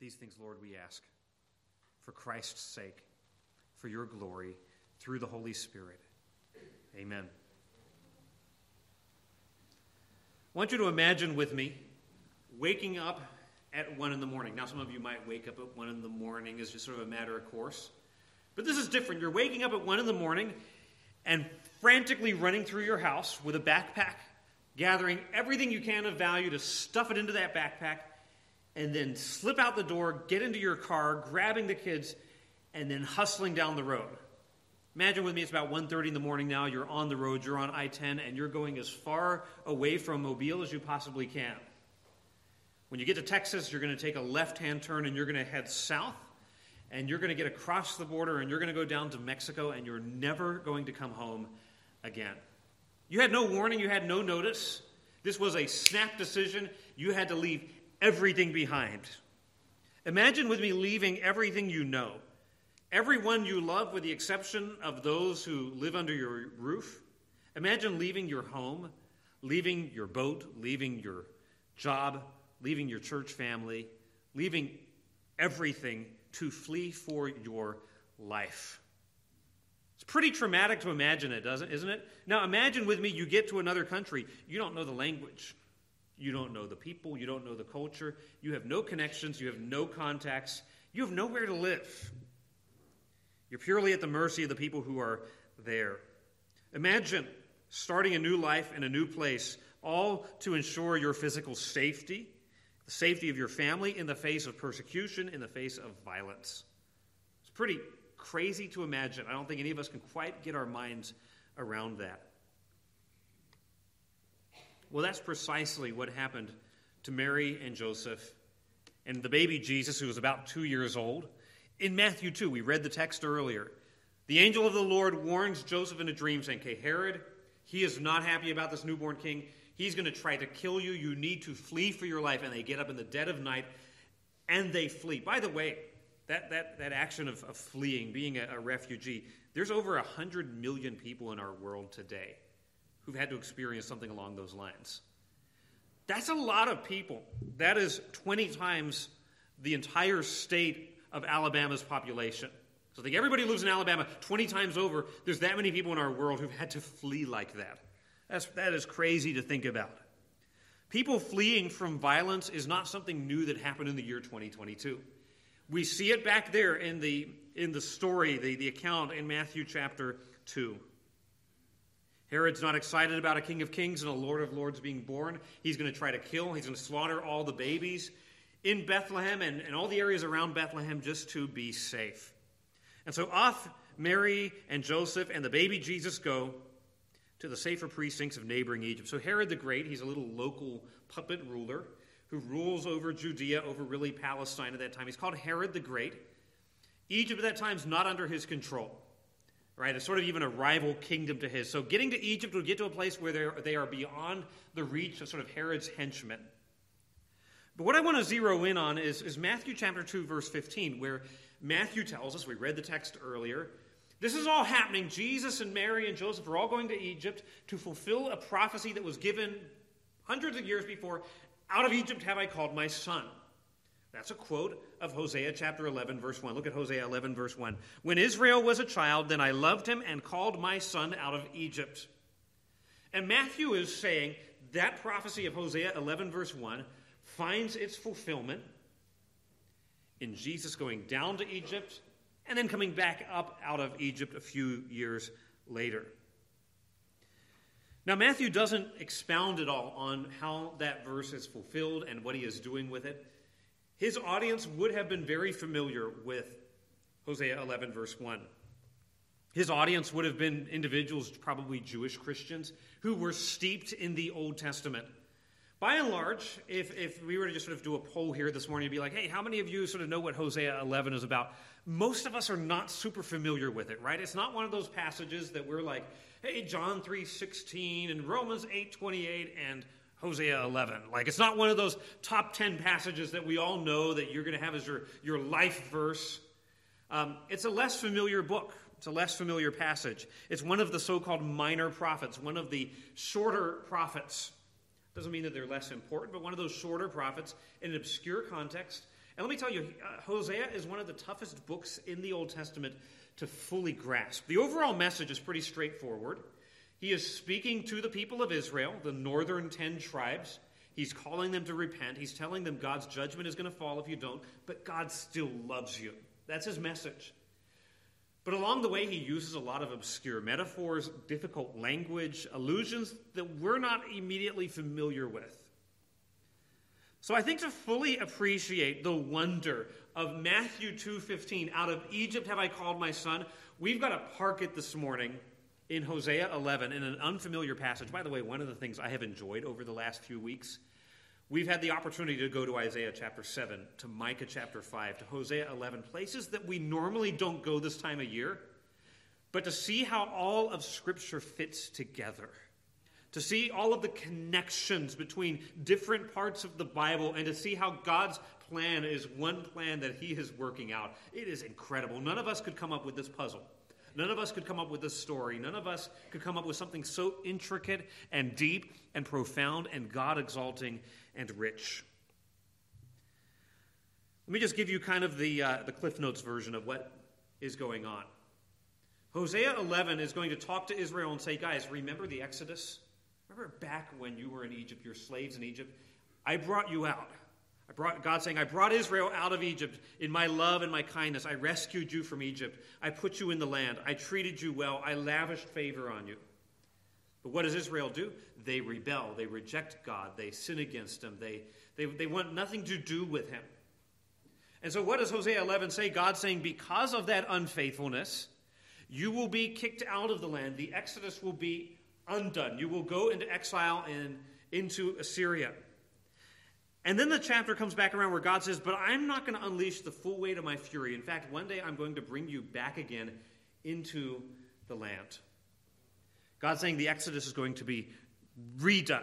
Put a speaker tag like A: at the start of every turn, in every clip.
A: These things, Lord, we ask for Christ's sake, for your glory, through the Holy Spirit. Amen. I want you to imagine with me waking up at 1 in the morning. Now, some of you might wake up at 1 in the morning as just sort of a matter of course. But this is different. You're waking up at 1 in the morning and frantically running through your house with a backpack, gathering everything you can of value to stuff it into that backpack, and then slip out the door, get into your car, grabbing the kids, and then hustling down the road. Imagine with me, it's about 1.30 in the morning now. You're on the road, you're on I-10, and you're going as far away from Mobile as you possibly can. When you get to Texas, you're going to take a left-hand turn and you're going to head south and you're going to get across the border and you're going to go down to Mexico and you're never going to come home again. You had no warning, you had no notice. This was a snap decision. You had to leave everything behind. Imagine with me leaving everything you know, everyone you love, with the exception of those who live under your roof. Imagine leaving your home, leaving your boat, leaving your job, leaving your church family, leaving everything to flee for your life. It's pretty traumatic to imagine it, doesn't isn't it? Now imagine with me you get to another country. You don't know the language. You don't know the people, you don't know the culture, you have no connections, you have no contacts, you have nowhere to live. You're purely at the mercy of the people who are there. Imagine starting a new life in a new place, all to ensure your physical safety the safety of your family in the face of persecution, in the face of violence. It's pretty crazy to imagine. I don't think any of us can quite get our minds around that. Well, that's precisely what happened to Mary and Joseph and the baby Jesus, who was about two years old. In Matthew 2, we read the text earlier. The angel of the Lord warns Joseph in a dream, saying, Okay, Herod, he is not happy about this newborn king. He's going to try to kill you. You need to flee for your life. And they get up in the dead of night and they flee. By the way, that, that, that action of, of fleeing, being a, a refugee, there's over 100 million people in our world today who've had to experience something along those lines. That's a lot of people. That is 20 times the entire state of Alabama's population. So I think everybody lives in Alabama 20 times over, there's that many people in our world who've had to flee like that. That's, that is crazy to think about. People fleeing from violence is not something new that happened in the year 2022. We see it back there in the, in the story, the, the account in Matthew chapter 2. Herod's not excited about a king of kings and a lord of lords being born. He's going to try to kill, he's going to slaughter all the babies in Bethlehem and, and all the areas around Bethlehem just to be safe. And so off Mary and Joseph and the baby Jesus go to the safer precincts of neighboring Egypt. So Herod the Great, he's a little local puppet ruler who rules over Judea, over really Palestine at that time. He's called Herod the Great. Egypt at that time is not under his control. Right? It's sort of even a rival kingdom to his. So getting to Egypt would get to a place where they are beyond the reach of sort of Herod's henchmen. But what I want to zero in on is, is Matthew chapter 2, verse 15, where Matthew tells us, we read the text earlier, this is all happening. Jesus and Mary and Joseph are all going to Egypt to fulfill a prophecy that was given hundreds of years before Out of Egypt have I called my son. That's a quote of Hosea chapter 11, verse 1. Look at Hosea 11, verse 1. When Israel was a child, then I loved him and called my son out of Egypt. And Matthew is saying that prophecy of Hosea 11, verse 1 finds its fulfillment in Jesus going down to Egypt and then coming back up out of Egypt a few years later. Now, Matthew doesn't expound at all on how that verse is fulfilled and what he is doing with it. His audience would have been very familiar with Hosea 11, verse 1. His audience would have been individuals, probably Jewish Christians, who were steeped in the Old Testament. By and large, if, if we were to just sort of do a poll here this morning, it'd be like, hey, how many of you sort of know what Hosea 11 is about? most of us are not super familiar with it, right? It's not one of those passages that we're like, hey, John 3.16 and Romans 8.28 and Hosea 11. Like, it's not one of those top 10 passages that we all know that you're going to have as your, your life verse. Um, it's a less familiar book. It's a less familiar passage. It's one of the so called minor prophets, one of the shorter prophets. Doesn't mean that they're less important, but one of those shorter prophets in an obscure context And let me tell you, uh, Hosea is one of the toughest books in the Old Testament to fully grasp. The overall message is pretty straightforward. He is speaking to the people of Israel, the northern ten tribes. He's calling them to repent. He's telling them God's judgment is going to fall if you don't, but God still loves you. That's his message. But along the way, he uses a lot of obscure metaphors, difficult language, allusions that we're not immediately familiar with. So I think to fully appreciate the wonder of Matthew 2:15, out of Egypt have I called my son, we've got to park it this morning in Hosea 11 in an unfamiliar passage. By the way, one of the things I have enjoyed over the last few weeks, we've had the opportunity to go to Isaiah chapter 7, to Micah chapter 5, to Hosea 11, places that we normally don't go this time of year, but to see how all of Scripture fits together to see all of the connections between different parts of the Bible and to see how God's plan is one plan that He is working out. It is incredible. None of us could come up with this puzzle. None of us could come up with this story. None of us could come up with something so intricate and deep and profound and God exalting and rich. Let me just give you kind of the, uh, the Cliff Notes version of what is going on. Hosea 11 is going to talk to Israel and say, guys, remember the Exodus? Remember back when you were in Egypt, your slaves in Egypt? I brought you out. I brought God saying, I brought Israel out of Egypt in my love and my kindness. I rescued you from Egypt. I put you in the land. I treated you well. I lavished favor on you. But what does Israel do? They rebel. They reject God. They sin against him. They, they, they want nothing to do with him. And so, what does Hosea 11 say? God saying, because of that unfaithfulness, you will be kicked out of the land. The Exodus will be undone. You will go into exile in, into Assyria. And then the chapter comes back around where God says, But I'm not going to unleash the full weight of my fury. In fact, one day I'm going to bring you back again into the land. God's saying the Exodus is going to be redone.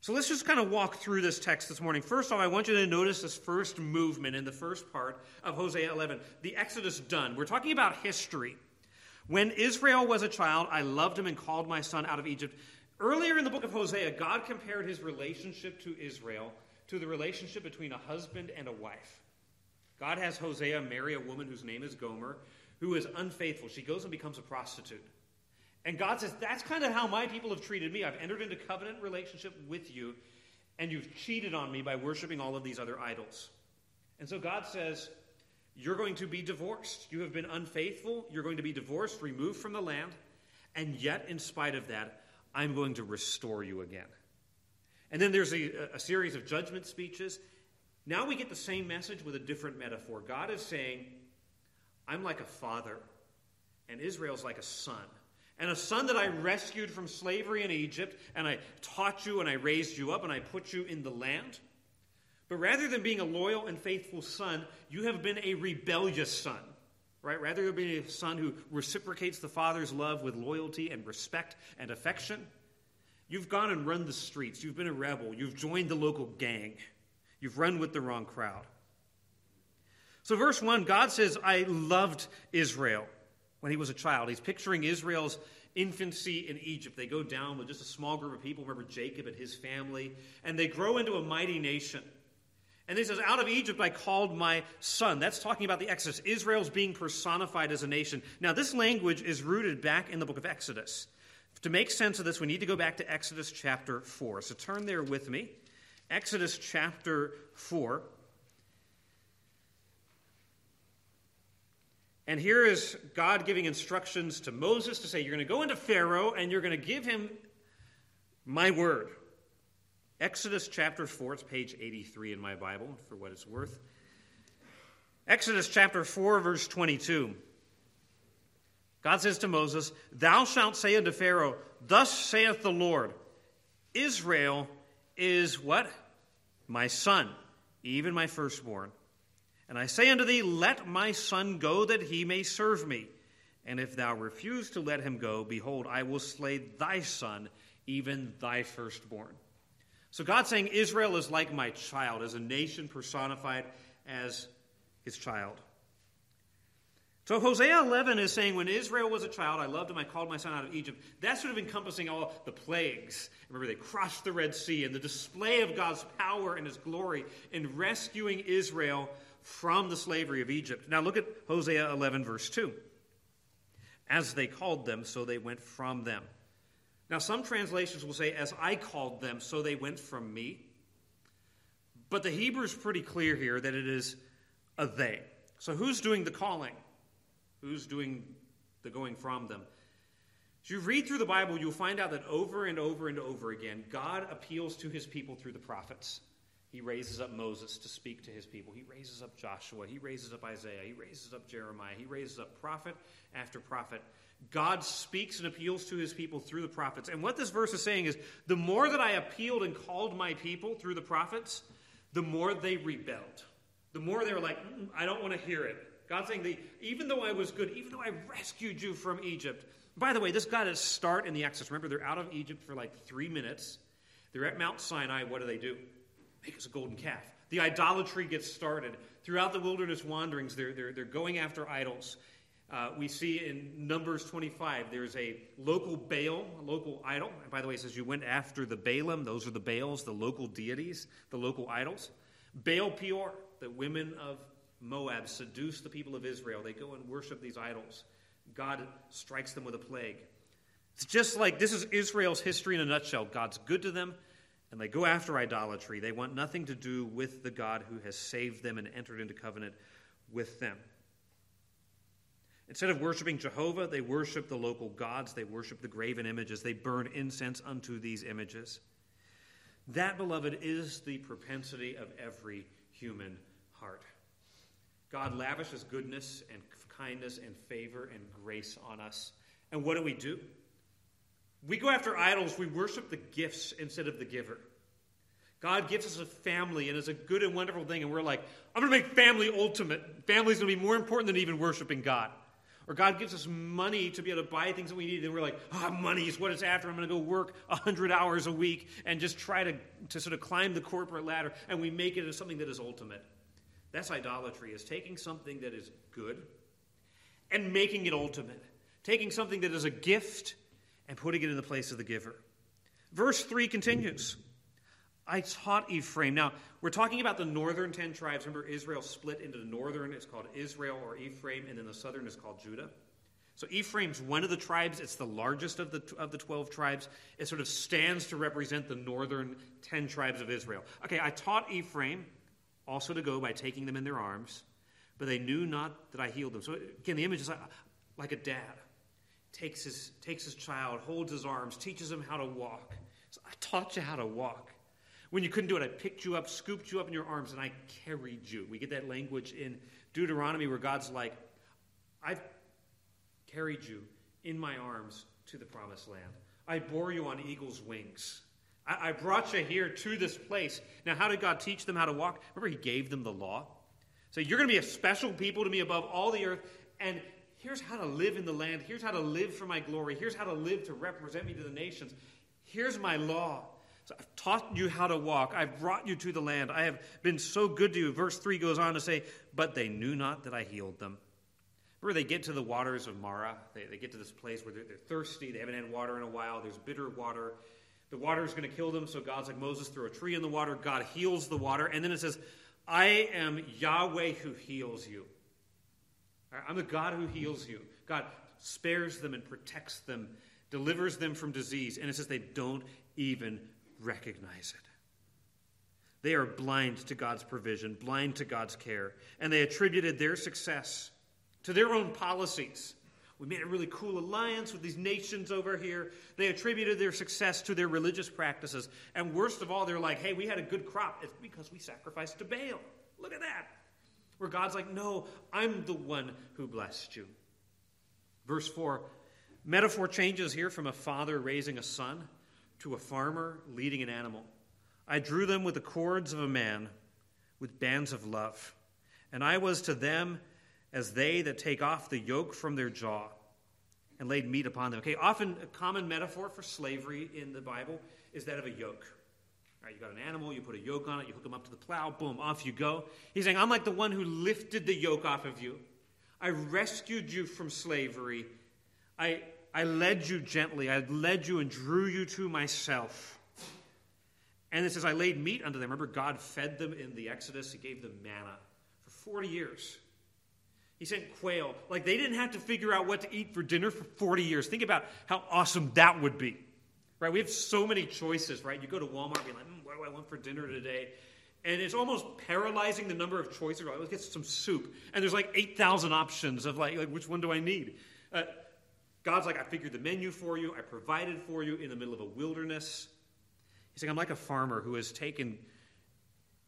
A: So let's just kind of walk through this text this morning. First off, I want you to notice this first movement in the first part of Hosea 11 the Exodus done. We're talking about history. When Israel was a child, I loved him and called my son out of Egypt. Earlier in the book of Hosea, God compared his relationship to Israel to the relationship between a husband and a wife. God has Hosea marry a woman whose name is Gomer, who is unfaithful. She goes and becomes a prostitute. And God says, That's kind of how my people have treated me. I've entered into covenant relationship with you, and you've cheated on me by worshiping all of these other idols. And so God says, you're going to be divorced. You have been unfaithful. You're going to be divorced, removed from the land. And yet, in spite of that, I'm going to restore you again. And then there's a, a series of judgment speeches. Now we get the same message with a different metaphor. God is saying, I'm like a father, and Israel's like a son. And a son that I rescued from slavery in Egypt, and I taught you, and I raised you up, and I put you in the land. But rather than being a loyal and faithful son, you have been a rebellious son. Right? Rather than being a son who reciprocates the father's love with loyalty and respect and affection, you've gone and run the streets. You've been a rebel. You've joined the local gang. You've run with the wrong crowd. So, verse 1, God says, I loved Israel when he was a child. He's picturing Israel's infancy in Egypt. They go down with just a small group of people. Remember Jacob and his family. And they grow into a mighty nation. And he says, Out of Egypt I called my son. That's talking about the Exodus. Israel's being personified as a nation. Now, this language is rooted back in the book of Exodus. To make sense of this, we need to go back to Exodus chapter 4. So turn there with me. Exodus chapter 4. And here is God giving instructions to Moses to say, You're going to go into Pharaoh and you're going to give him my word. Exodus chapter 4, it's page 83 in my Bible, for what it's worth. Exodus chapter 4, verse 22. God says to Moses, Thou shalt say unto Pharaoh, Thus saith the Lord, Israel is what? My son, even my firstborn. And I say unto thee, Let my son go, that he may serve me. And if thou refuse to let him go, behold, I will slay thy son, even thy firstborn. So God's saying Israel is like my child, as a nation personified as his child. So Hosea 11 is saying, when Israel was a child, I loved him, I called my son out of Egypt. That's sort of encompassing all the plagues. Remember, they crossed the Red Sea and the display of God's power and his glory in rescuing Israel from the slavery of Egypt. Now look at Hosea 11, verse 2. As they called them, so they went from them. Now, some translations will say, As I called them, so they went from me. But the Hebrew is pretty clear here that it is a they. So who's doing the calling? Who's doing the going from them? As you read through the Bible, you'll find out that over and over and over again, God appeals to his people through the prophets. He raises up Moses to speak to his people. He raises up Joshua. He raises up Isaiah. He raises up Jeremiah. He raises up prophet after prophet. God speaks and appeals to his people through the prophets. And what this verse is saying is the more that I appealed and called my people through the prophets, the more they rebelled. The more they were like, mm, I don't want to hear it. God's saying, even though I was good, even though I rescued you from Egypt. By the way, this got its start in the Exodus. Remember, they're out of Egypt for like three minutes. They're at Mount Sinai. What do they do? Make us a golden calf. The idolatry gets started. Throughout the wilderness wanderings, they're, they're, they're going after idols. Uh, we see in Numbers 25, there's a local Baal, a local idol. And by the way, it says you went after the Baalim. Those are the Baals, the local deities, the local idols. Baal Peor, the women of Moab, seduce the people of Israel. They go and worship these idols. God strikes them with a plague. It's just like this is Israel's history in a nutshell. God's good to them, and they go after idolatry. They want nothing to do with the God who has saved them and entered into covenant with them. Instead of worshiping Jehovah, they worship the local gods. They worship the graven images. They burn incense unto these images. That, beloved, is the propensity of every human heart. God lavishes goodness and kindness and favor and grace on us. And what do we do? We go after idols. We worship the gifts instead of the giver. God gives us a family, and it's a good and wonderful thing. And we're like, I'm going to make family ultimate. Family's going to be more important than even worshiping God. Or God gives us money to be able to buy things that we need, and we're like, ah, oh, money is what it's after. I'm going to go work 100 hours a week and just try to, to sort of climb the corporate ladder, and we make it into something that is ultimate. That's idolatry, is taking something that is good and making it ultimate. Taking something that is a gift and putting it in the place of the giver. Verse 3 continues. I taught Ephraim. Now, we're talking about the northern 10 tribes. Remember, Israel split into the northern, it's called Israel or Ephraim, and then the southern is called Judah. So Ephraim's one of the tribes. It's the largest of the, of the 12 tribes. It sort of stands to represent the northern 10 tribes of Israel. Okay, I taught Ephraim also to go by taking them in their arms, but they knew not that I healed them. So again, the image is like, like a dad takes his, takes his child, holds his arms, teaches him how to walk. So I taught you how to walk. When you couldn't do it, I picked you up, scooped you up in your arms, and I carried you. We get that language in Deuteronomy where God's like, I've carried you in my arms to the promised land. I bore you on eagle's wings. I, I brought you here to this place. Now, how did God teach them how to walk? Remember, He gave them the law. So you're going to be a special people to me above all the earth, and here's how to live in the land. Here's how to live for my glory. Here's how to live to represent me to the nations. Here's my law. I've taught you how to walk. I've brought you to the land. I have been so good to you. Verse 3 goes on to say, But they knew not that I healed them. Remember, they get to the waters of Marah. They, they get to this place where they're, they're, thirsty. They haven't had water in a while. There's bitter water. The water is going to kill them. So God's like, Moses, throw a tree in the water. God heals the water. And then it says, I am Yahweh who heals you. I'm the God who heals you. God spares them and protects them, delivers them from disease. And it says they don't even recognize it. They are blind to God's provision, blind to God's care, and they attributed their success to their own policies. We made a really cool alliance with these nations over here. They attributed their success to their religious practices. And worst of all, they're like, hey, we had a good crop. It's because we sacrificed to Baal. Look at that. Where God's like, no, I'm the one who blessed you. Verse 4 metaphor changes here from a father raising a son to a farmer leading an animal. I drew them with the cords of a man, with bands of love. And I was to them as they that take off the yoke from their jaw and laid meat upon them. Okay, often a common metaphor for slavery in the Bible is that of a yoke. All right, you got an animal, you put a yoke on it, you hook them up to the plow, boom, off you go. He's saying, I'm like the one who lifted the yoke off of you. I rescued you from slavery. I, I led you gently. I led you and drew you to myself. And it says, I laid meat unto them. Remember, God fed them in the Exodus. He gave them manna for 40 years. He sent quail. Like they didn't have to figure out what to eat for dinner for 40 years. Think about how awesome that would be. Right? We have so many choices, right? You go to Walmart and be like, mm, what do I want for dinner today? And it's almost paralyzing the number of choices. Right? Let's get some soup. And there's like 8,000 options of like, like, which one do I need? Uh, God's like, I figured the menu for you. I provided for you in the middle of a wilderness. He's saying, I'm like a farmer who has taken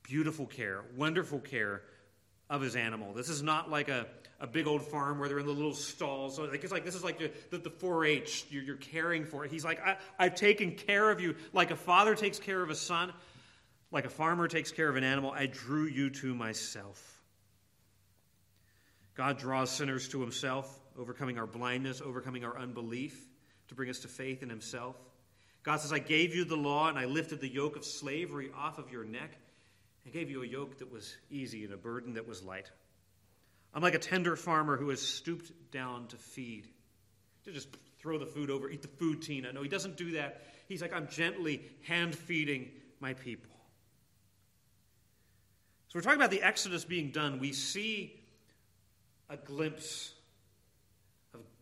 A: beautiful care, wonderful care of his animal. This is not like a, a big old farm where they're in the little stalls. So like, it's like this is like the, the, 4-H. You're, you're, caring for it. He's like, I, I've taken care of you like a father takes care of a son, like a farmer takes care of an animal. I drew you to myself. God draws sinners to himself, overcoming our blindness, overcoming our unbelief, to bring us to faith in himself. God says, I gave you the law and I lifted the yoke of slavery off of your neck and gave you a yoke that was easy and a burden that was light. I'm like a tender farmer who has stooped down to feed, to just throw the food over, eat the food, Tina. No, he doesn't do that. He's like, I'm gently hand feeding my people. So we're talking about the Exodus being done. We see a glimpse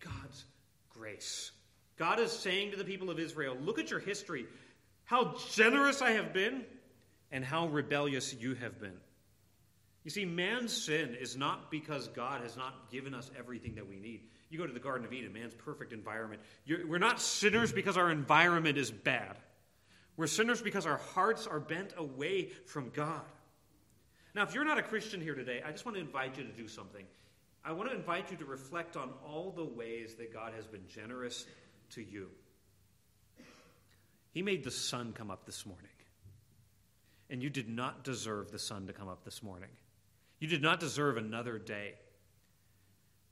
A: God's grace. God is saying to the people of Israel, Look at your history, how generous I have been, and how rebellious you have been. You see, man's sin is not because God has not given us everything that we need. You go to the Garden of Eden, man's perfect environment. You're, we're not sinners because our environment is bad. We're sinners because our hearts are bent away from God. Now, if you're not a Christian here today, I just want to invite you to do something. I want to invite you to reflect on all the ways that God has been generous to you. He made the sun come up this morning. And you did not deserve the sun to come up this morning. You did not deserve another day.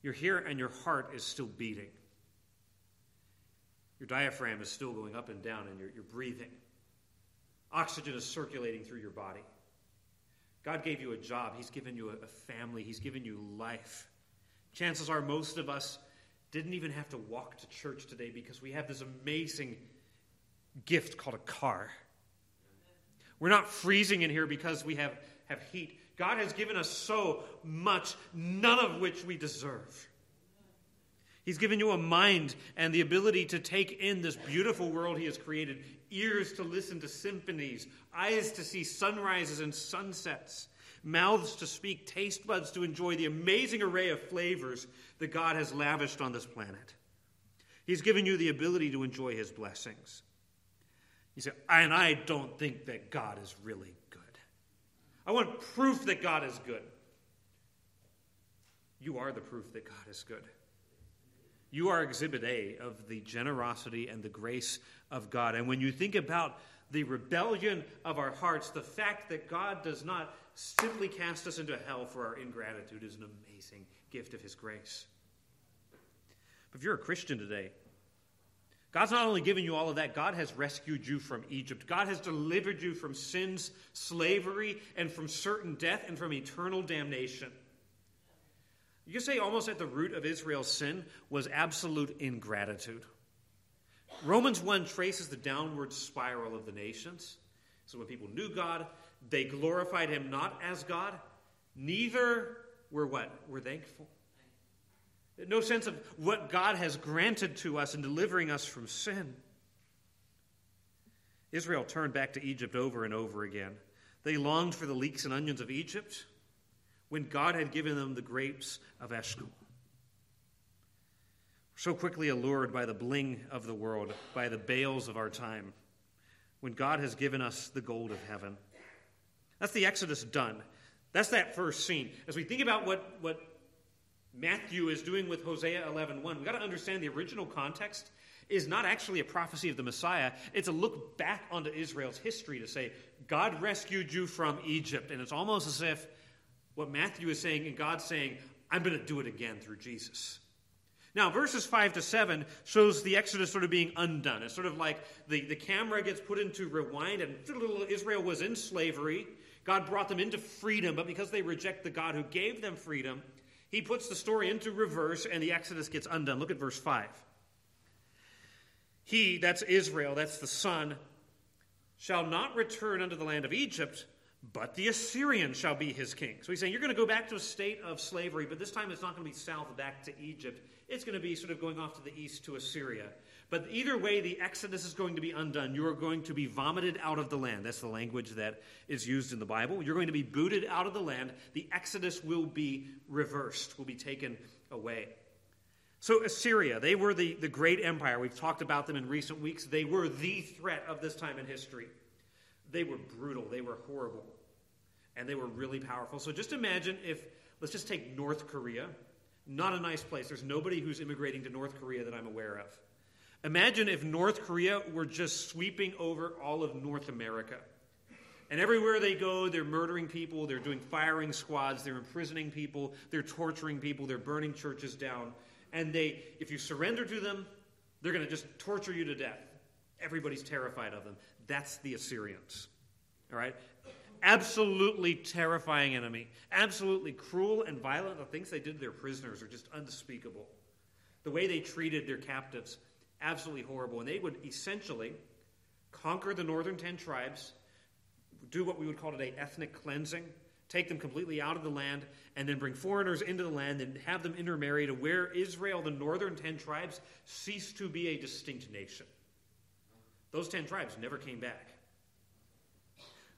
A: You're here and your heart is still beating. Your diaphragm is still going up and down and you're, you're breathing. Oxygen is circulating through your body. God gave you a job, He's given you a family, He's given you life. Chances are most of us didn't even have to walk to church today because we have this amazing gift called a car. We're not freezing in here because we have, have heat. God has given us so much, none of which we deserve. He's given you a mind and the ability to take in this beautiful world He has created, ears to listen to symphonies, eyes to see sunrises and sunsets, mouths to speak, taste buds to enjoy the amazing array of flavors that God has lavished on this planet. He's given you the ability to enjoy his blessings. You say, and I don't think that God is really good. I want proof that God is good. You are the proof that God is good. You are exhibit A of the generosity and the grace of God. And when you think about the rebellion of our hearts, the fact that God does not simply cast us into hell for our ingratitude is an amazing gift of His grace. But if you're a Christian today, God's not only given you all of that, God has rescued you from Egypt. God has delivered you from sin's slavery and from certain death and from eternal damnation. You say almost at the root of Israel's sin was absolute ingratitude. Romans 1 traces the downward spiral of the nations. So when people knew God, they glorified him not as God, neither were what? Were thankful. No sense of what God has granted to us in delivering us from sin. Israel turned back to Egypt over and over again. They longed for the leeks and onions of Egypt when God had given them the grapes of Eshcol. So quickly allured by the bling of the world, by the Baals of our time, when God has given us the gold of heaven. That's the Exodus done. That's that first scene. As we think about what, what Matthew is doing with Hosea 11:1, we've got to understand the original context is not actually a prophecy of the Messiah. It's a look back onto Israel's history to say, God rescued you from Egypt. And it's almost as if what Matthew is saying and God's saying, I'm going to do it again through Jesus. Now, verses 5 to 7 shows the Exodus sort of being undone. It's sort of like the, the camera gets put into rewind, and Israel was in slavery. God brought them into freedom, but because they reject the God who gave them freedom, He puts the story into reverse, and the Exodus gets undone. Look at verse 5. He, that's Israel, that's the son, shall not return unto the land of Egypt, but the Assyrian shall be his king. So he's saying you're going to go back to a state of slavery, but this time it's not going to be south back to Egypt. It's going to be sort of going off to the east to Assyria. But either way, the Exodus is going to be undone. You are going to be vomited out of the land. That's the language that is used in the Bible. You're going to be booted out of the land. The Exodus will be reversed, will be taken away. So, Assyria, they were the, the great empire. We've talked about them in recent weeks. They were the threat of this time in history. They were brutal, they were horrible, and they were really powerful. So, just imagine if, let's just take North Korea. Not a nice place. There's nobody who's immigrating to North Korea that I'm aware of. Imagine if North Korea were just sweeping over all of North America. And everywhere they go, they're murdering people, they're doing firing squads, they're imprisoning people, they're torturing people, they're burning churches down and they, if you surrender to them, they're going to just torture you to death. Everybody's terrified of them. That's the Assyrians. All right? Absolutely terrifying enemy. Absolutely cruel and violent. The things they did to their prisoners are just unspeakable. The way they treated their captives, absolutely horrible. And they would essentially conquer the northern ten tribes, do what we would call today ethnic cleansing, take them completely out of the land, and then bring foreigners into the land and have them intermarry to where Israel, the northern ten tribes, ceased to be a distinct nation. Those ten tribes never came back.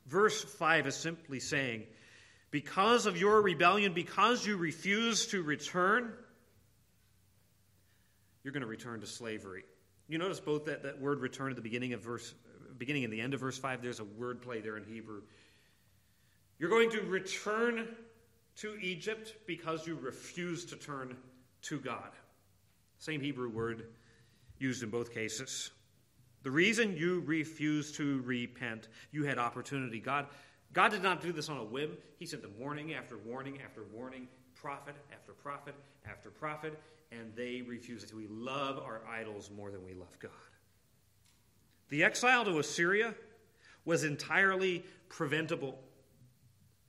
A: Verse 5 is simply saying, Because of your rebellion, because you refuse to return, you're going to return to slavery. You notice both that, that word return at the beginning of verse beginning and the end of verse 5, there's a word play there in Hebrew. You're going to return to Egypt because you refuse to turn to God. Same Hebrew word used in both cases. The reason you refuse to repent, you had opportunity. God, God did not do this on a whim. He sent them warning after warning after warning, prophet after prophet after prophet, and they refused it. We love our idols more than we love God. The exile to Assyria was entirely preventable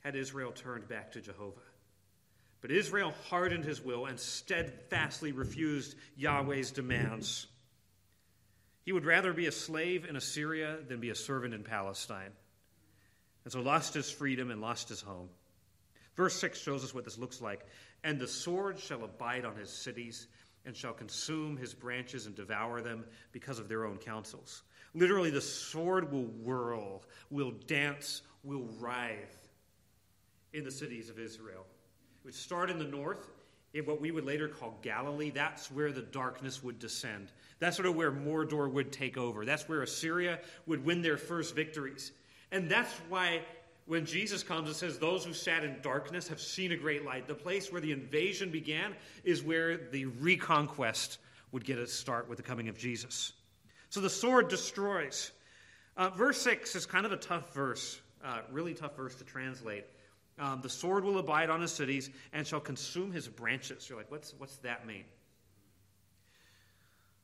A: had Israel turned back to Jehovah. But Israel hardened his will and steadfastly refused Yahweh's demands. He would rather be a slave in Assyria than be a servant in Palestine. And so lost his freedom and lost his home. Verse 6 shows us what this looks like. And the sword shall abide on his cities, and shall consume his branches and devour them because of their own counsels. Literally, the sword will whirl, will dance, will writhe in the cities of Israel. It would start in the north, in what we would later call Galilee. That's where the darkness would descend. That's sort of where Mordor would take over. That's where Assyria would win their first victories. And that's why when Jesus comes and says, Those who sat in darkness have seen a great light, the place where the invasion began is where the reconquest would get a start with the coming of Jesus. So the sword destroys. Uh, verse 6 is kind of a tough verse, uh, really tough verse to translate. Um, the sword will abide on his cities and shall consume his branches. You're like, what's, what's that mean?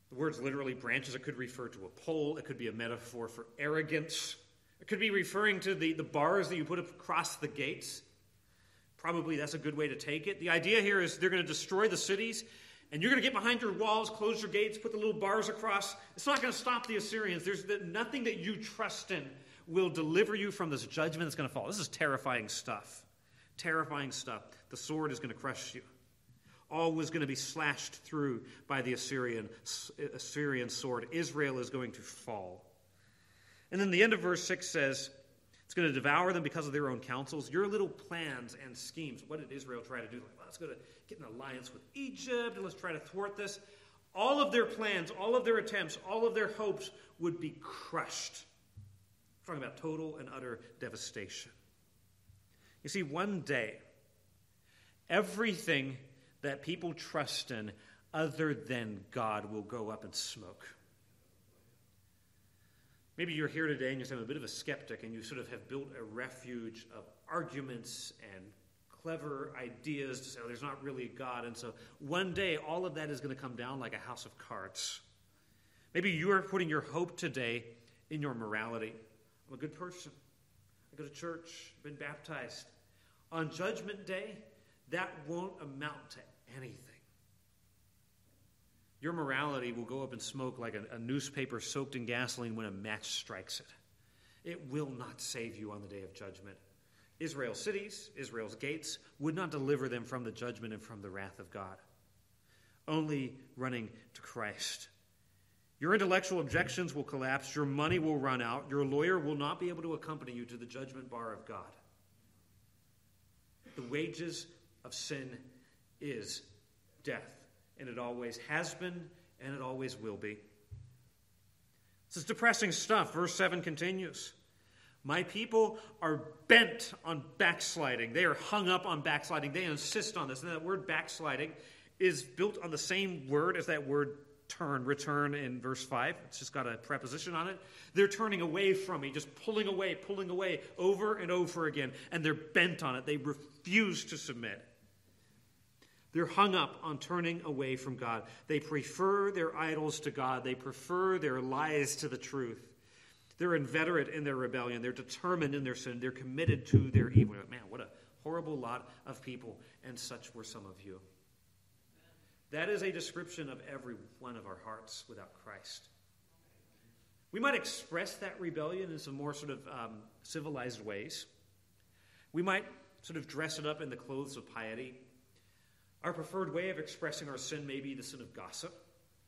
A: The word's literally branches. It could refer to a pole, it could be a metaphor for arrogance, it could be referring to the, the bars that you put across the gates. Probably that's a good way to take it. The idea here is they're going to destroy the cities, and you're going to get behind your walls, close your gates, put the little bars across. It's not going to stop the Assyrians. There's nothing that you trust in will deliver you from this judgment that's going to fall. This is terrifying stuff. Terrifying stuff. The sword is going to crush you. All was going to be slashed through by the Assyrian, Assyrian sword. Israel is going to fall. And then the end of verse 6 says, it's going to devour them because of their own counsels. Your little plans and schemes. What did Israel try to do? Like, well, let's go to get an alliance with Egypt and let's try to thwart this. All of their plans, all of their attempts, all of their hopes would be crushed. We're talking about total and utter devastation. You see, one day, everything that people trust in other than God will go up in smoke. Maybe you're here today and you're a bit of a skeptic and you sort of have built a refuge of arguments and clever ideas to say, oh, there's not really God. And so one day, all of that is going to come down like a house of cards. Maybe you are putting your hope today in your morality. I'm a good person. I go to church, I've been baptized. On Judgment Day, that won't amount to anything. Your morality will go up in smoke like a, a newspaper soaked in gasoline when a match strikes it. It will not save you on the day of judgment. Israel's cities, Israel's gates, would not deliver them from the judgment and from the wrath of God. Only running to Christ. Your intellectual objections will collapse, your money will run out, your lawyer will not be able to accompany you to the judgment bar of God. The wages of sin is death, and it always has been, and it always will be. This is depressing stuff. Verse 7 continues. My people are bent on backsliding. They are hung up on backsliding. They insist on this. And that word backsliding is built on the same word as that word turn, return in verse 5. It's just got a preposition on it. They're turning away from me, just pulling away, pulling away over and over again. And they're bent on it. They refuse to submit. They're hung up on turning away from God. They prefer their idols to God, they prefer their lies to the truth. They're inveterate in their rebellion. They're determined in their sin. They're committed to their evil. Man, what a horrible lot of people, and such were some of you. That is a description of every one of our hearts without Christ. We might express that rebellion in some more sort of um, civilized ways. We might sort of dress it up in the clothes of piety. Our preferred way of expressing our sin may be the sin of gossip,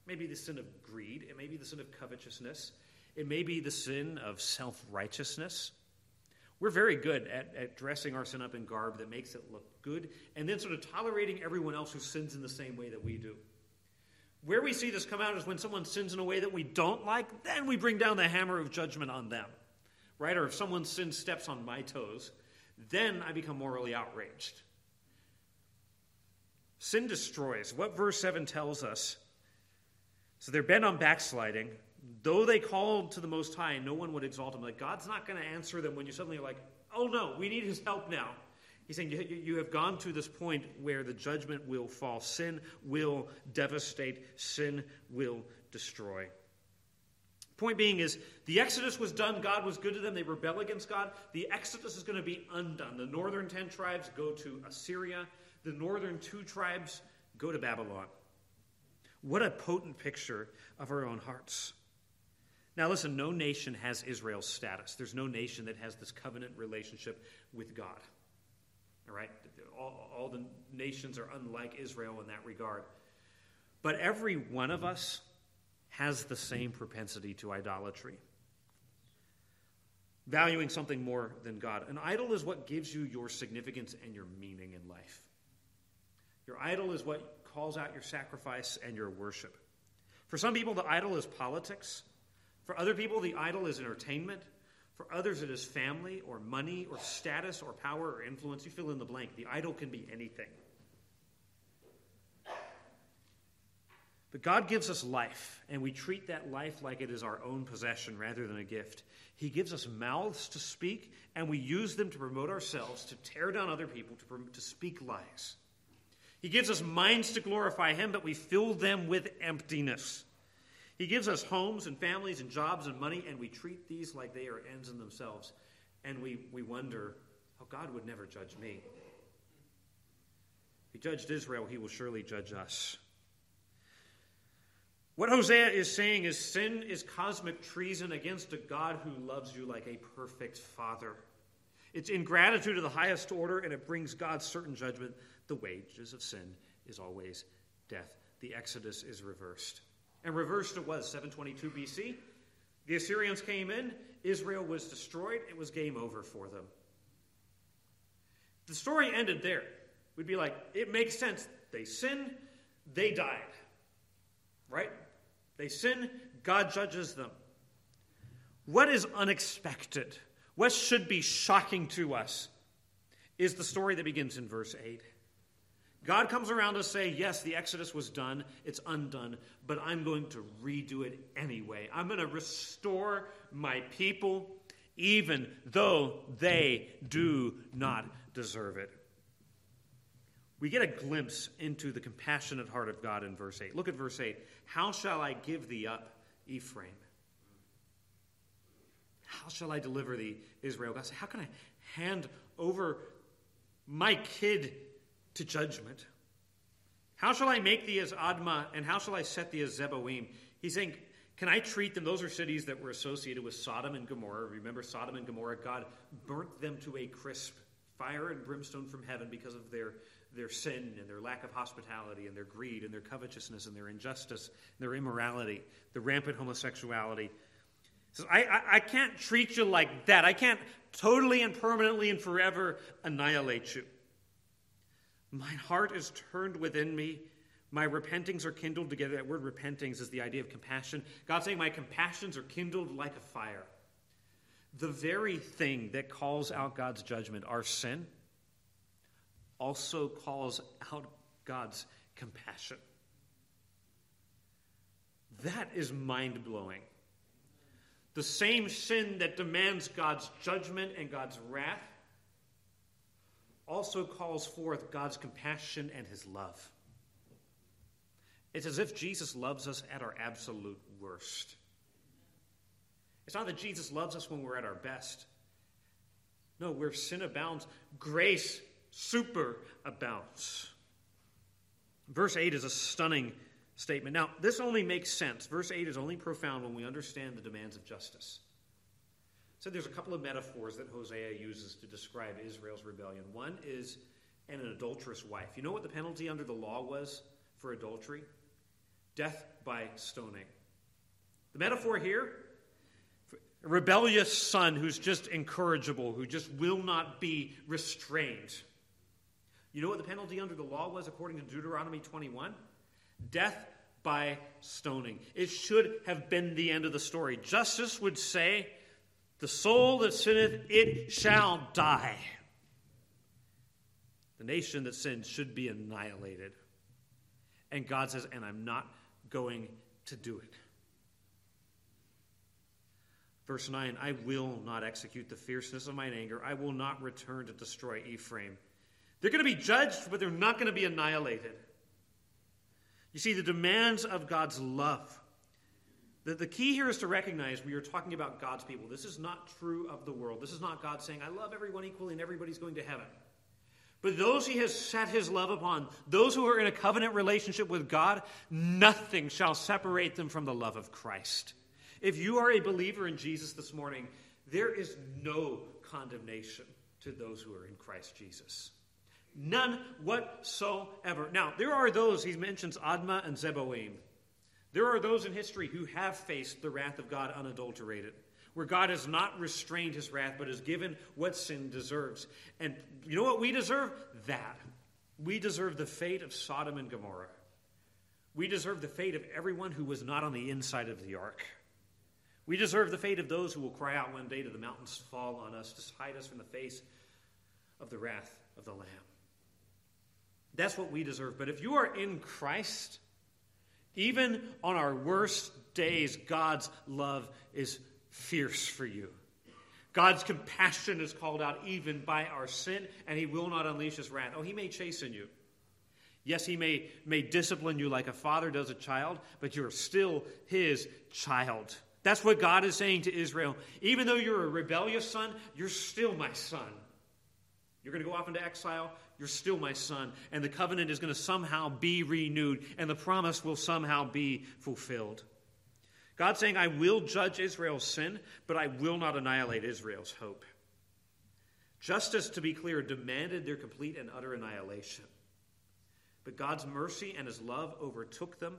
A: maybe the sin of greed, it may be the sin of covetousness, it may be the sin of self righteousness. We're very good at, at dressing our sin up in garb that makes it look good and then sort of tolerating everyone else who sins in the same way that we do. Where we see this come out is when someone sins in a way that we don't like, then we bring down the hammer of judgment on them. Right? Or if someone sins steps on my toes, then I become morally outraged. Sin destroys. What verse 7 tells us. So they're bent on backsliding. Though they called to the Most High, no one would exalt them. Like, God's not going to answer them when you suddenly like, oh no, we need his help now. He's saying you, you have gone to this point where the judgment will fall. Sin will devastate, sin will destroy. Point being is the Exodus was done. God was good to them. They rebel against God. The Exodus is going to be undone. The northern 10 tribes go to Assyria, the northern two tribes go to Babylon. What a potent picture of our own hearts. Now, listen, no nation has Israel's status. There's no nation that has this covenant relationship with God. All right? All, all the nations are unlike Israel in that regard. But every one of us has the same propensity to idolatry, valuing something more than God. An idol is what gives you your significance and your meaning in life. Your idol is what calls out your sacrifice and your worship. For some people, the idol is politics. For other people, the idol is entertainment. For others, it is family or money or status or power or influence. You fill in the blank. The idol can be anything. But God gives us life, and we treat that life like it is our own possession rather than a gift. He gives us mouths to speak, and we use them to promote ourselves, to tear down other people, to, to speak lies. He gives us minds to glorify Him, but we fill them with emptiness. He gives us homes and families and jobs and money, and we treat these like they are ends in themselves. And we, we wonder, oh, God would never judge me. If he judged Israel, he will surely judge us. What Hosea is saying is sin is cosmic treason against a God who loves you like a perfect father. It's ingratitude of the highest order, and it brings God's certain judgment. The wages of sin is always death. The Exodus is reversed. And reversed it was 722 BC. The Assyrians came in, Israel was destroyed, it was game over for them. The story ended there. We'd be like, it makes sense. They sinned, they died. Right? They sin, God judges them. What is unexpected, what should be shocking to us, is the story that begins in verse 8. God comes around to say, Yes, the Exodus was done, it's undone, but I'm going to redo it anyway. I'm going to restore my people, even though they do not deserve it. We get a glimpse into the compassionate heart of God in verse 8. Look at verse 8. How shall I give thee up, Ephraim? How shall I deliver thee, Israel? God said, How can I hand over my kid to judgment. How shall I make thee as Admah, and how shall I set thee as Zeboim? He's saying, Can I treat them? Those are cities that were associated with Sodom and Gomorrah. Remember Sodom and Gomorrah? God burnt them to a crisp, fire and brimstone from heaven because of their, their sin and their lack of hospitality and their greed and their covetousness and their injustice and their immorality, the rampant homosexuality. So I, I, I can't treat you like that. I can't totally and permanently and forever annihilate you. My heart is turned within me. My repentings are kindled together. That word repentings is the idea of compassion. God's saying, My compassions are kindled like a fire. The very thing that calls out God's judgment, our sin, also calls out God's compassion. That is mind blowing. The same sin that demands God's judgment and God's wrath also calls forth God's compassion and his love. It's as if Jesus loves us at our absolute worst. It's not that Jesus loves us when we're at our best. No, where sin abounds, grace super abounds. Verse 8 is a stunning statement. Now, this only makes sense. Verse 8 is only profound when we understand the demands of justice. So there's a couple of metaphors that Hosea uses to describe Israel's rebellion. One is an adulterous wife. You know what the penalty under the law was for adultery? Death by stoning. The metaphor here a rebellious son who's just incorrigible, who just will not be restrained. You know what the penalty under the law was according to Deuteronomy 21? Death by stoning. It should have been the end of the story. Justice would say the soul that sinneth, it shall die. The nation that sins should be annihilated. And God says, and I'm not going to do it. Verse 9 I will not execute the fierceness of mine anger. I will not return to destroy Ephraim. They're going to be judged, but they're not going to be annihilated. You see, the demands of God's love the, the key here is to recognize we are talking about God's people. This is not true of the world. This is not God saying, I love everyone equally and everybody's going to heaven. But those he has set his love upon, those who are in a covenant relationship with God, nothing shall separate them from the love of Christ. If you are a believer in Jesus this morning, there is no condemnation to those who are in Christ Jesus. None whatsoever. Now, there are those, he mentions Admah and Zeboim. There are those in history who have faced the wrath of God unadulterated, where God has not restrained his wrath, but has given what sin deserves. And you know what we deserve? That. We deserve the fate of Sodom and Gomorrah. We deserve the fate of everyone who was not on the inside of the ark. We deserve the fate of those who will cry out one day to the mountains fall on us to hide us from the face of the wrath of the Lamb. That's what we deserve. But if you are in Christ, even on our worst days, God's love is fierce for you. God's compassion is called out even by our sin, and He will not unleash His wrath. Oh, He may chasten you. Yes, He may, may discipline you like a father does a child, but you're still His child. That's what God is saying to Israel. Even though you're a rebellious son, you're still my son. You're going to go off into exile. You're still my son. And the covenant is going to somehow be renewed, and the promise will somehow be fulfilled. God's saying, I will judge Israel's sin, but I will not annihilate Israel's hope. Justice, to be clear, demanded their complete and utter annihilation. But God's mercy and his love overtook them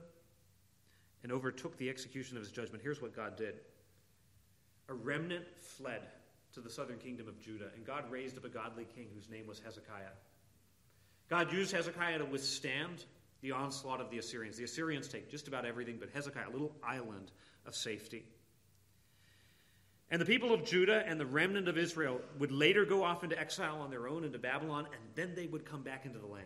A: and overtook the execution of his judgment. Here's what God did a remnant fled to the southern kingdom of Judah, and God raised up a godly king whose name was Hezekiah. God used Hezekiah to withstand the onslaught of the Assyrians. The Assyrians take just about everything, but Hezekiah, a little island of safety. And the people of Judah and the remnant of Israel would later go off into exile on their own into Babylon, and then they would come back into the land.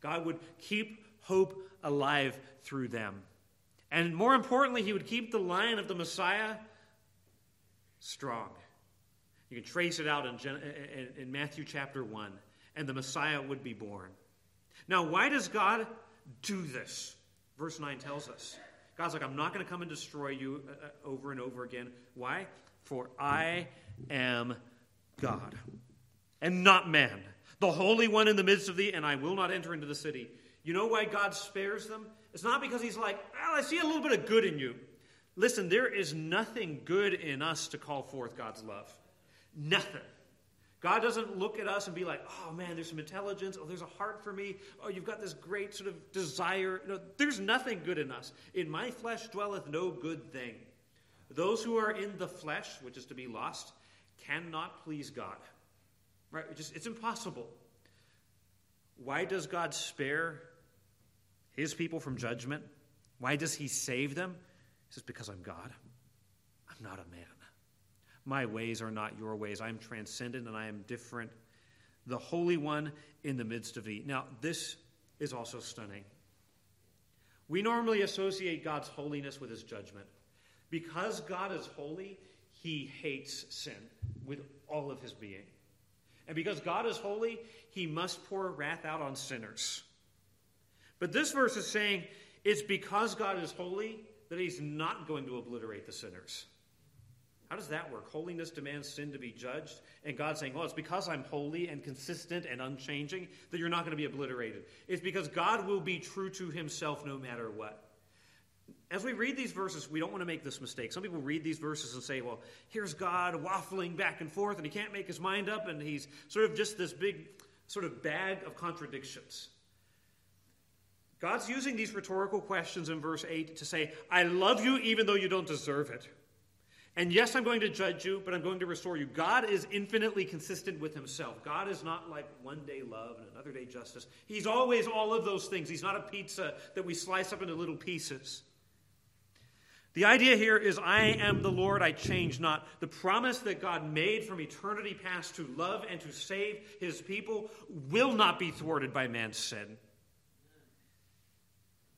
A: God would keep hope alive through them. And more importantly, he would keep the line of the Messiah strong. You can trace it out in, in, in Matthew chapter 1 and the Messiah would be born. Now, why does God do this? Verse 9 tells us. God's like, I'm not going to come and destroy you uh, uh, over and over again. Why? For I am God and not man. the Holy One in the midst of thee, and I will not enter into the city. You know why God spares them? It's not because He's like, well, I see a little bit of good in you. Listen, there is nothing good in us to call forth God's love. Nothing. God doesn't look at us and be like, oh man, there's some intelligence. Oh, there's a heart for me. Oh, you've got this great sort of desire. No, there's nothing good in us. In my flesh dwelleth no good thing. Those who are in the flesh, which is to be lost, cannot please God. Right? It's, just, it's impossible. Why does God spare his people from judgment? Why does he save them? He says, Because I'm God. I'm not a man. My ways are not your ways. I am transcendent and I am different. The Holy One in the midst of thee. Now, this is also stunning. We normally associate God's holiness with his judgment. Because God is holy, he hates sin with all of his being. And because God is holy, he must pour wrath out on sinners. But this verse is saying it's because God is holy that he's not going to obliterate the sinners. How does that work? Holiness demands sin to be judged, and God's saying, Well, it's because I'm holy and consistent and unchanging that you're not going to be obliterated. It's because God will be true to himself no matter what as we read these verses, we don't want to make this mistake. Some people read these verses and say, well, here's God waffling back and forth, and he can't make his mind up, and he's sort of just this big sort of bag of contradictions. God's using these rhetorical questions in verse 8 to say, I love you even though you don't deserve it. And yes, I'm going to judge you, but I'm going to restore you. God is infinitely consistent with himself. God is not like one day love and another day justice. He's always all of those things. He's not a pizza that we slice up into little pieces. The idea here is I am the Lord, I change not. The promise that God made from eternity past to love and to save his people will not be thwarted by man's sin.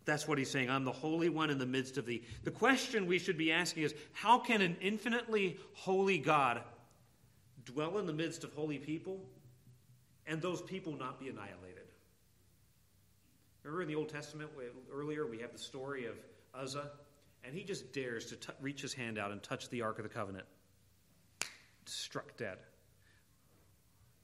A: That's what he's saying. I'm the Holy One in the midst of thee. The question we should be asking is how can an infinitely holy God dwell in the midst of holy people and those people not be annihilated? Remember in the Old Testament, earlier, we have the story of Uzzah and he just dares to t- reach his hand out and touch the Ark of the Covenant. Struck dead.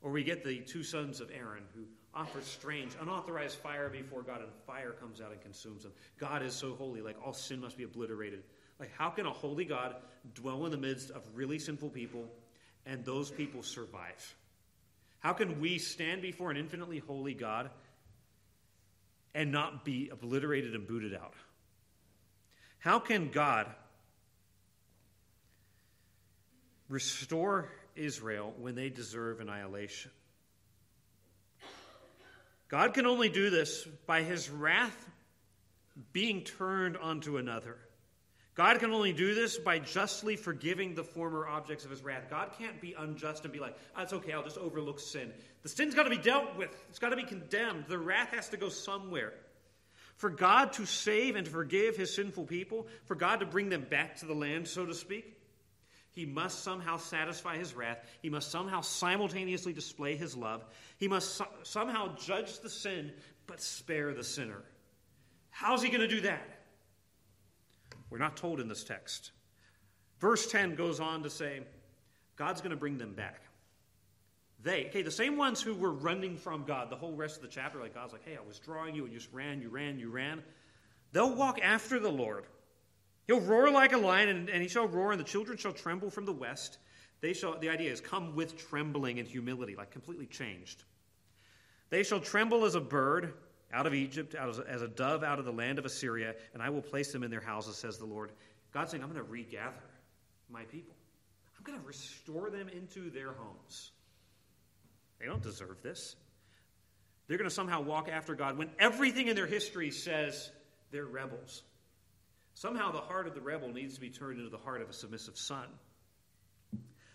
A: Or we get the two sons of Aaron who offer strange, unauthorized fire before God, and fire comes out and consumes them. God is so holy, like all sin must be obliterated. Like, how can a holy God dwell in the midst of really sinful people and those people survive? How can we stand before an infinitely holy God and not be obliterated and booted out? How can God restore Israel when they deserve annihilation? God can only do this by his wrath being turned onto another. God can only do this by justly forgiving the former objects of his wrath. God can't be unjust and be like, oh, okay, I'll just overlook sin. The sin's got to be dealt with, it's got to be condemned. The wrath has to go somewhere. For God to save and to forgive his sinful people, for God to bring them back to the land, so to speak, he must somehow satisfy his wrath. He must somehow simultaneously display his love. He must so- somehow judge the sin, but spare the sinner. How's he going to do that? We're not told in this text. Verse 10 goes on to say, God's going to bring them back. They, okay, the same ones who were running from God the whole rest of the chapter, like God's like, hey, I was drawing you and you just ran, you ran, you ran. They'll walk after the Lord. He'll roar like a lion, and, and he shall roar, and the children shall tremble from the west. They shall, the idea is come with trembling and humility, like completely changed. They shall tremble as a bird out of Egypt, out as a dove out of the land of Assyria, and I will place them in their houses, says the Lord. God's saying, I'm going to regather my people. I'm going to restore them into their homes. They don't deserve this. They're going to somehow walk after God when everything in their history says they're rebels. Somehow the heart of the rebel needs to be turned into the heart of a submissive son.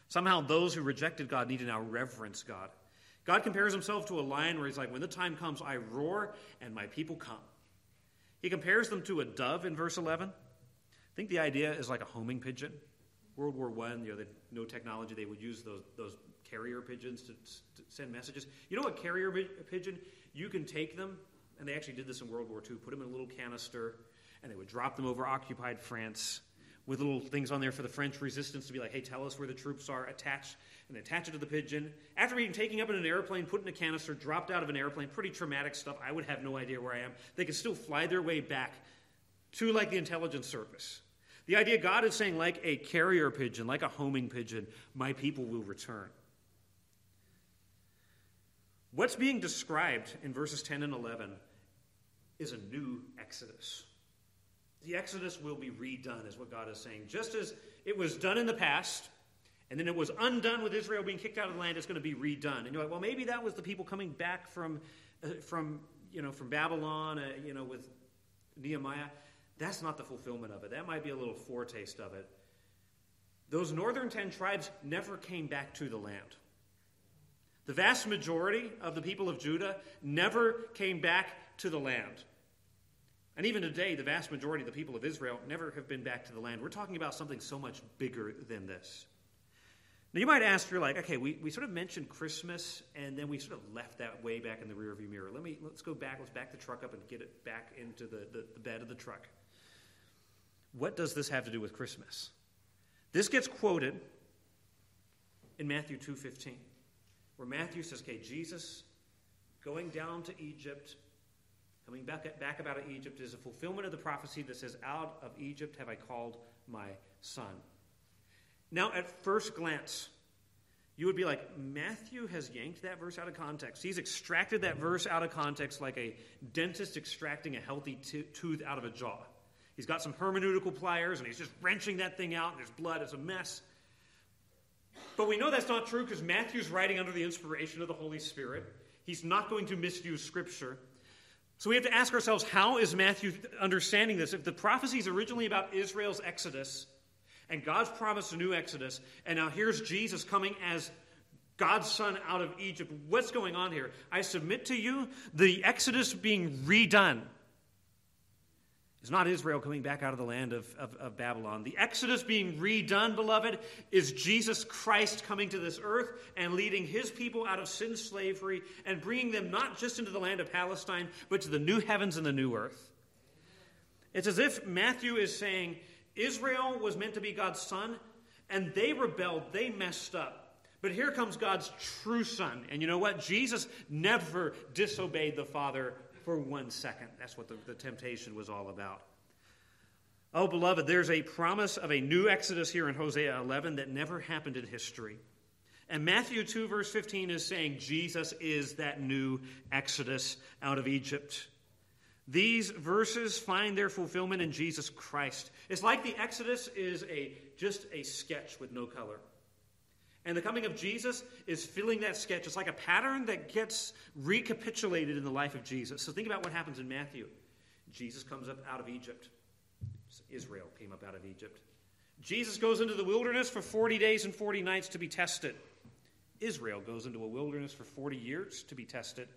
A: Somehow those who rejected God need to now reverence God. God compares himself to a lion where he's like, When the time comes, I roar and my people come. He compares them to a dove in verse 11. I think the idea is like a homing pigeon. World War I, you know, no technology, they would use those, those carrier pigeons to, to send messages. You know what carrier pigeon? You can take them, and they actually did this in World War II, put them in a little canister, and they would drop them over occupied France. with little things on there for the French resistance to be like, hey, tell us where the troops are, attach, and they attach it to the pigeon. After being taken up in an airplane, put in a canister, dropped out of an airplane, pretty traumatic stuff. I would have no idea where I am. They could still fly their way back to like the intelligence service. The idea God is saying, like a carrier pigeon, like a homing pigeon, my people will return. What's being described in verses 10 and 11 is a new Exodus. The Exodus will be redone, is what God is saying. Just as it was done in the past, and then it was undone with Israel being kicked out of the land, it's going to be redone. And you're like, well, maybe that was the people coming back from, uh, from, you know, from Babylon, uh, you know, with Nehemiah. That's not the fulfillment of it. That might be a little foretaste of it. Those northern ten tribes never came back to the land. The vast majority of the people of Judah never came back to the land. And even today, the vast majority of the people of Israel never have been back to the land. We're talking about something so much bigger than this. Now, you might ask, you're like, okay, we, we sort of mentioned Christmas, and then we sort of left that way back in the rearview mirror. Let me, let's go back, let's back the truck up and get it back into the, the, the bed of the truck. What does this have to do with Christmas? This gets quoted in Matthew 2.15, where Matthew says, okay, Jesus going down to Egypt, coming back, back about Egypt, is a fulfillment of the prophecy that says, out of Egypt have I called my son. Now, at first glance, you would be like, Matthew has yanked that verse out of context. He's extracted that verse out of context like a dentist extracting a healthy tooth out of a jaw. He's got some hermeneutical pliers and he's just wrenching that thing out, and there's blood, it's a mess. But we know that's not true because Matthew's writing under the inspiration of the Holy Spirit. He's not going to misuse Scripture. So we have to ask ourselves how is Matthew understanding this? If the prophecy is originally about Israel's exodus, and God's promised a new Exodus, and now here's Jesus coming as God's son out of Egypt. What's going on here? I submit to you the Exodus being redone. It's not Israel coming back out of the land of, of, of, Babylon. The Exodus being redone, beloved, is Jesus Christ coming to this earth and leading his people out of sin slavery and bringing them not just into the land of Palestine, but to the new heavens and the new earth. It's as if Matthew is saying, Israel was meant to be God's son, and they rebelled, they messed up. But here comes God's true son. And you know what? Jesus never disobeyed the Father for one second. That's what the, the temptation was all about. Oh, beloved, there's a promise of a new Exodus here in Hosea 11 that never happened in history. And Matthew 2, verse 15 is saying Jesus is that new Exodus out of Egypt. These verses find their fulfillment in Jesus Christ. It's like the Exodus is a just a sketch with no color. And the coming of Jesus is filling that sketch. It's like a pattern that gets recapitulated in the life of Jesus. So think about what happens in Matthew. Jesus comes up out of Egypt. Israel came up out of Egypt. Jesus goes into the wilderness for 40 days and 40 nights to be tested. Israel goes into a wilderness for 40 years to be tested.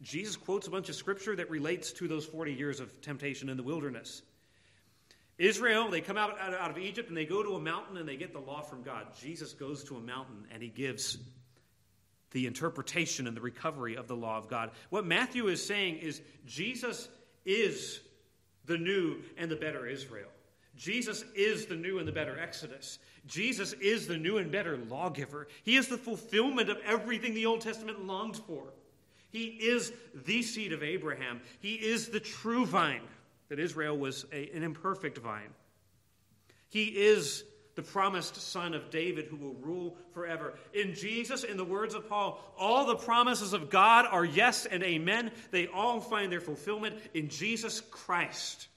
A: Jesus quotes a bunch of scripture that relates to those 40 years of temptation in the wilderness. Israel, they come out, out, of Egypt and they go to a mountain and they get the law from God. Jesus goes to a mountain and he gives the interpretation and the recovery of the law of God. What Matthew is saying is Jesus is the new and the better Israel. Jesus is the new and the better Exodus. Jesus is the new and better lawgiver. He is the fulfillment of everything the Old Testament longed for. He is the seed of Abraham. He is the true vine, that Israel was a, an imperfect vine. He is the promised son of David who will rule forever. In Jesus, in the words of Paul, all the promises of God are yes and amen. They all find their fulfillment in Jesus Christ.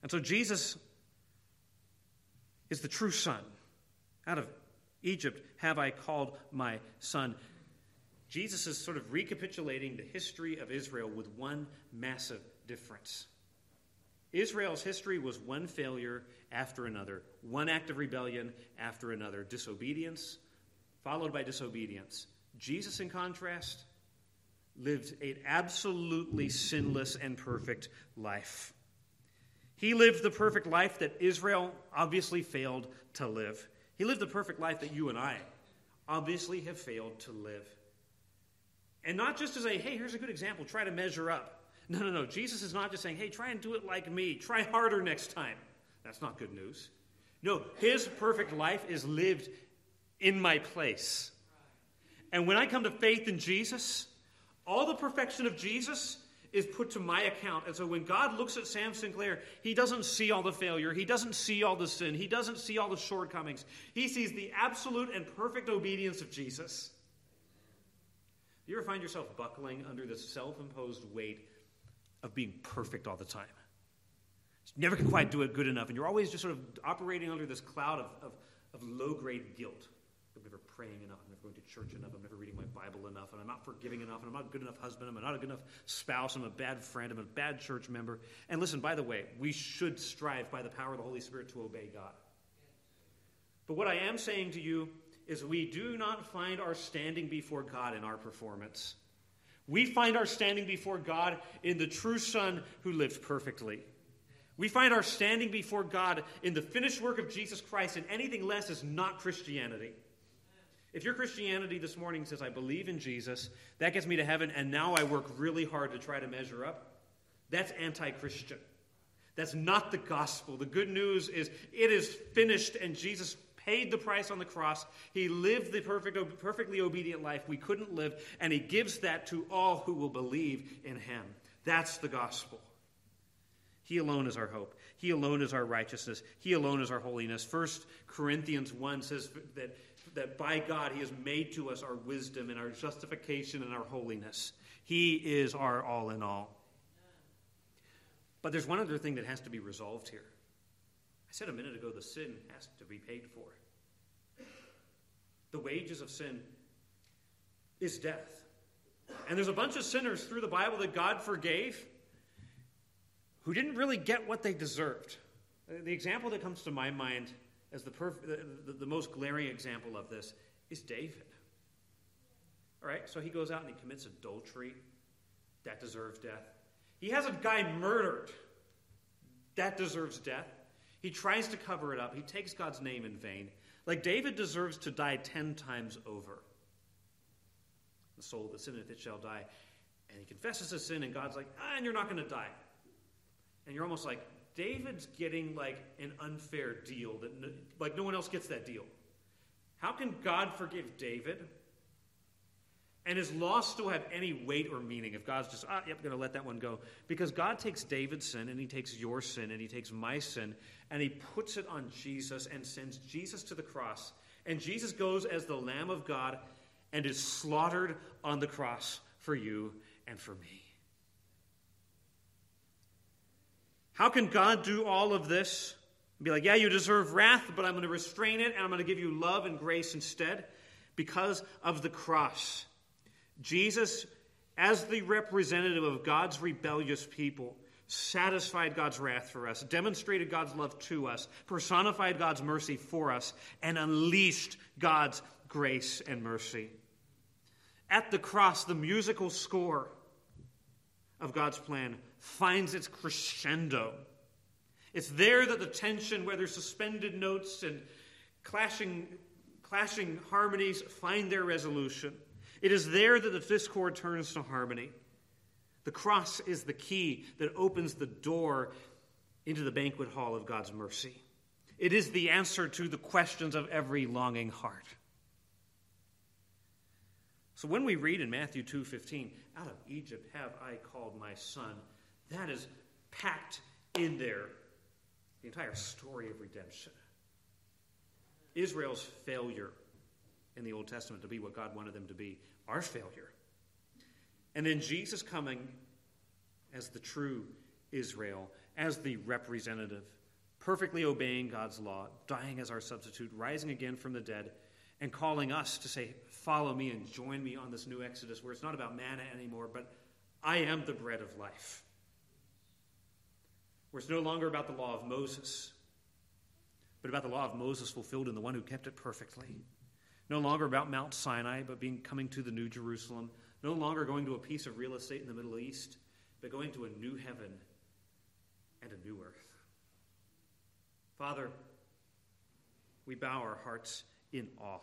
A: And so Jesus is the true son. Out of Egypt have I called my son. Jesus is sort of recapitulating the history of Israel with one massive difference. Israel's history was one failure after another, one act of rebellion after another, disobedience followed by disobedience. Jesus, in contrast, lived an absolutely sinless and perfect life. He lived the perfect life that Israel obviously failed to live. He lived the perfect life that you and I obviously have failed to live. And not just to say, hey, here's a good example, try to measure up. No, no, no. Jesus is not just saying, hey, try and do it like me. Try harder next time. That's not good news. No, his perfect life is lived in my place. And when I come to faith in Jesus, all the perfection of Jesus is put to my account. And so when God looks at Sam Sinclair, he doesn't see all the failure, he doesn't see all the sin, he doesn't see all the shortcomings. He sees the absolute and perfect obedience of Jesus. Do you ever find yourself buckling under the self imposed weight of being perfect all the time? You never can quite do it good enough, and you're always just sort of operating under this cloud of, of, of low grade guilt. I'm never praying enough, I'm never going to church enough, I'm never reading my Bible enough, and I'm not forgiving enough, and I'm not a good enough husband, I'm not a good enough spouse, I'm a bad friend, I'm a bad church member. And listen, by the way, we should strive by the power of the Holy Spirit to obey God. But what I am saying to you is we do not find our standing before God in our performance. We find our standing before God in the true Son who lived perfectly. We find our standing before God in the finished work of Jesus Christ, and anything less is not Christianity. If your Christianity this morning says, I believe in Jesus, that gets me to heaven, and now I work really hard to try to measure up, that's anti Christian. That's not the gospel. The good news is it is finished, and Jesus paid the price on the cross. He lived the perfect, perfectly obedient life we couldn't live, and He gives that to all who will believe in Him. That's the gospel. He alone is our hope. He alone is our righteousness. He alone is our holiness. First Corinthians 1 says that, that by God He has made to us our wisdom and our justification and our holiness. He is our all in all. But there's one other thing that has to be resolved here. Said a minute ago the sin has to be paid for. The wages of sin is death. And there's a bunch of sinners through the Bible that God forgave who didn't really get what they deserved. The example that comes to my mind as the, perf- the, the, the most glaring example of this is David. All right, so he goes out and he commits adultery. That deserves death. He has a guy murdered. That deserves death. He tries to cover it up. He takes God's name in vain. Like David deserves to die ten times over. The soul that sinneth, it shall die. And he confesses his sin, and God's like, ah, and you're not going to die. And you're almost like, David's getting like an unfair deal that no, like no one else gets that deal. How can God forgive David? And his loss still have any weight or meaning if God's just, ah, yep, going to let that one go. Because God takes David's sin and he takes your sin and he takes my sin and he puts it on Jesus and sends Jesus to the cross. And Jesus goes as the Lamb of God and is slaughtered on the cross for you and for me. How can God do all of this? and Be like, yeah, you deserve wrath, but I'm going to restrain it and I'm going to give you love and grace instead because of the cross. Jesus, as the representative of God's rebellious people, satisfied God's wrath for us, demonstrated God's love to us, personified God's mercy for us, and unleashed God's grace and mercy. At the cross, the musical score of God's plan finds its crescendo. It's there that the tension, whether suspended notes and clashing, clashing harmonies, find their resolution. It is there that the discord turns to harmony. The cross is the key that opens the door into the banquet hall of God's mercy. It is the answer to the questions of every longing heart. So when we read in Matthew 2:15, "Out of Egypt have I called my son," that is packed in there the entire story of redemption. Israel's failure in the Old Testament to be what God wanted them to be our failure. And then Jesus coming as the true Israel, as the representative, perfectly obeying God's law, dying as our substitute, rising again from the dead, and calling us to say, Follow me and join me on this new Exodus where it's not about manna anymore, but I am the bread of life. Where it's no longer about the law of Moses, but about the law of Moses fulfilled in the one who kept it perfectly. No longer about Mount Sinai, but being coming to the New Jerusalem. No longer going to a piece of real estate in the Middle East, but going to a new heaven and a new earth. Father, we bow our hearts in awe